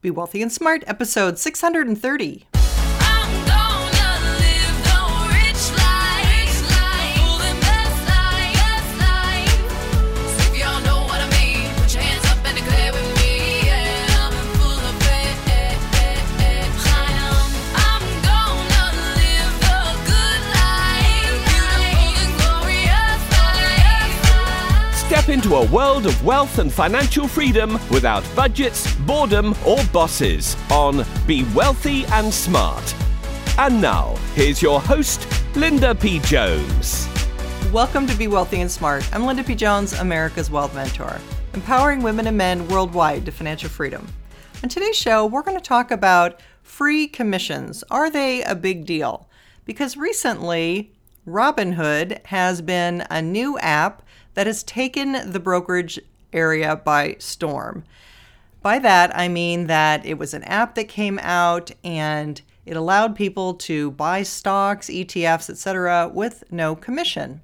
Be Wealthy and Smart, episode 630. Into a world of wealth and financial freedom without budgets, boredom, or bosses on Be Wealthy and Smart. And now, here's your host, Linda P. Jones. Welcome to Be Wealthy and Smart. I'm Linda P. Jones, America's Wealth Mentor, empowering women and men worldwide to financial freedom. On today's show, we're going to talk about free commissions. Are they a big deal? Because recently, Robinhood has been a new app that has taken the brokerage area by storm. By that, I mean that it was an app that came out and it allowed people to buy stocks, ETFs, etc., with no commission.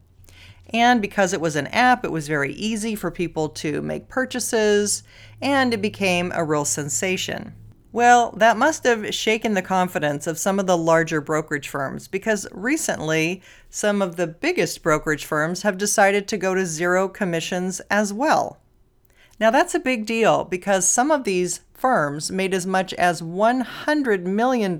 And because it was an app, it was very easy for people to make purchases, and it became a real sensation. Well, that must have shaken the confidence of some of the larger brokerage firms because recently some of the biggest brokerage firms have decided to go to zero commissions as well. Now, that's a big deal because some of these firms made as much as $100 million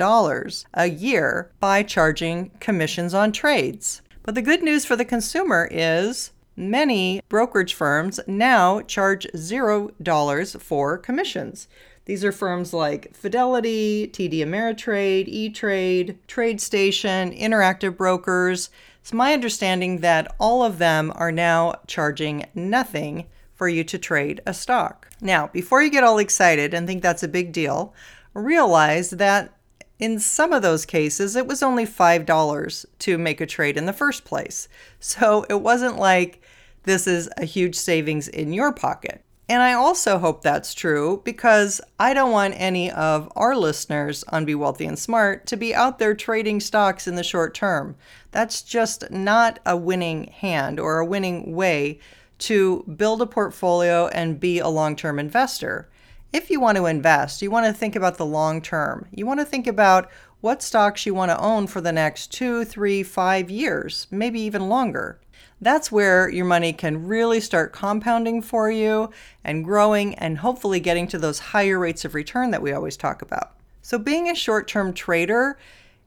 a year by charging commissions on trades. But the good news for the consumer is many brokerage firms now charge $0 for commissions. These are firms like Fidelity, TD Ameritrade, E Trade, TradeStation, Interactive Brokers. It's my understanding that all of them are now charging nothing for you to trade a stock. Now, before you get all excited and think that's a big deal, realize that in some of those cases, it was only $5 to make a trade in the first place. So it wasn't like this is a huge savings in your pocket. And I also hope that's true because I don't want any of our listeners on Be Wealthy and Smart to be out there trading stocks in the short term. That's just not a winning hand or a winning way to build a portfolio and be a long term investor. If you want to invest, you want to think about the long term. You want to think about what stocks you want to own for the next two, three, five years, maybe even longer. That's where your money can really start compounding for you and growing and hopefully getting to those higher rates of return that we always talk about. So, being a short term trader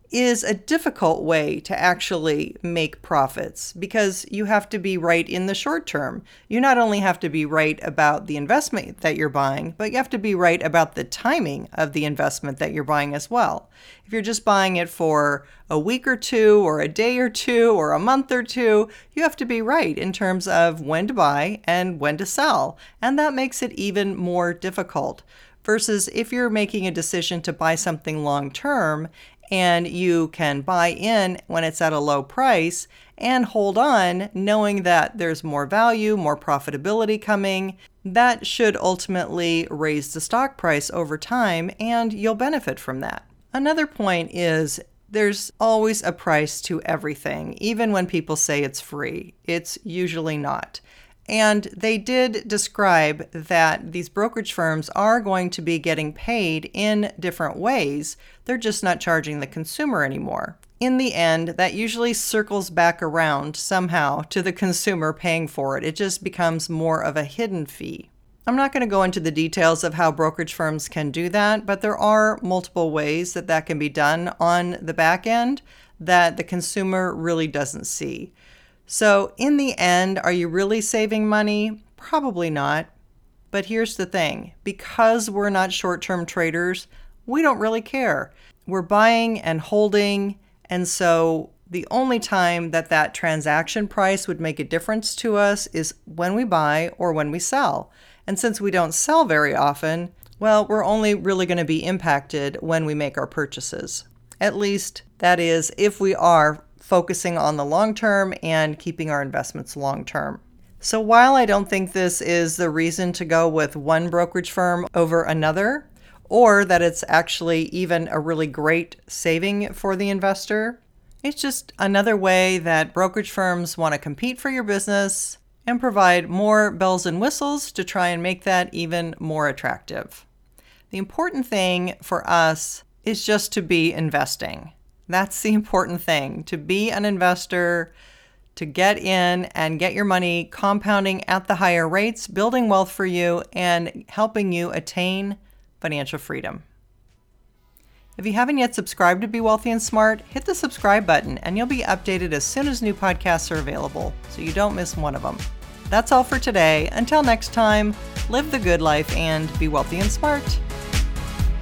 is a difficult way to actually make profits because you have to be right in the short term. You not only have to be right about the investment that you're buying, but you have to be right about the timing of the investment that you're buying as well. If you're just buying it for a week or two, or a day or two, or a month or two, you have to be right in terms of when to buy and when to sell. And that makes it even more difficult versus if you're making a decision to buy something long term and you can buy in when it's at a low price and hold on knowing that there's more value, more profitability coming. That should ultimately raise the stock price over time and you'll benefit from that. Another point is there's always a price to everything, even when people say it's free. It's usually not. And they did describe that these brokerage firms are going to be getting paid in different ways. They're just not charging the consumer anymore. In the end, that usually circles back around somehow to the consumer paying for it. It just becomes more of a hidden fee. I'm not going to go into the details of how brokerage firms can do that, but there are multiple ways that that can be done on the back end that the consumer really doesn't see. So, in the end, are you really saving money? Probably not. But here's the thing because we're not short term traders, we don't really care. We're buying and holding. And so, the only time that that transaction price would make a difference to us is when we buy or when we sell. And since we don't sell very often, well, we're only really going to be impacted when we make our purchases. At least that is if we are focusing on the long term and keeping our investments long term. So, while I don't think this is the reason to go with one brokerage firm over another, or that it's actually even a really great saving for the investor, it's just another way that brokerage firms want to compete for your business and provide more bells and whistles to try and make that even more attractive. The important thing for us is just to be investing. That's the important thing to be an investor, to get in and get your money compounding at the higher rates, building wealth for you, and helping you attain financial freedom. If you haven't yet subscribed to Be Wealthy and Smart, hit the subscribe button and you'll be updated as soon as new podcasts are available so you don't miss one of them. That's all for today. Until next time, live the good life and be wealthy and smart.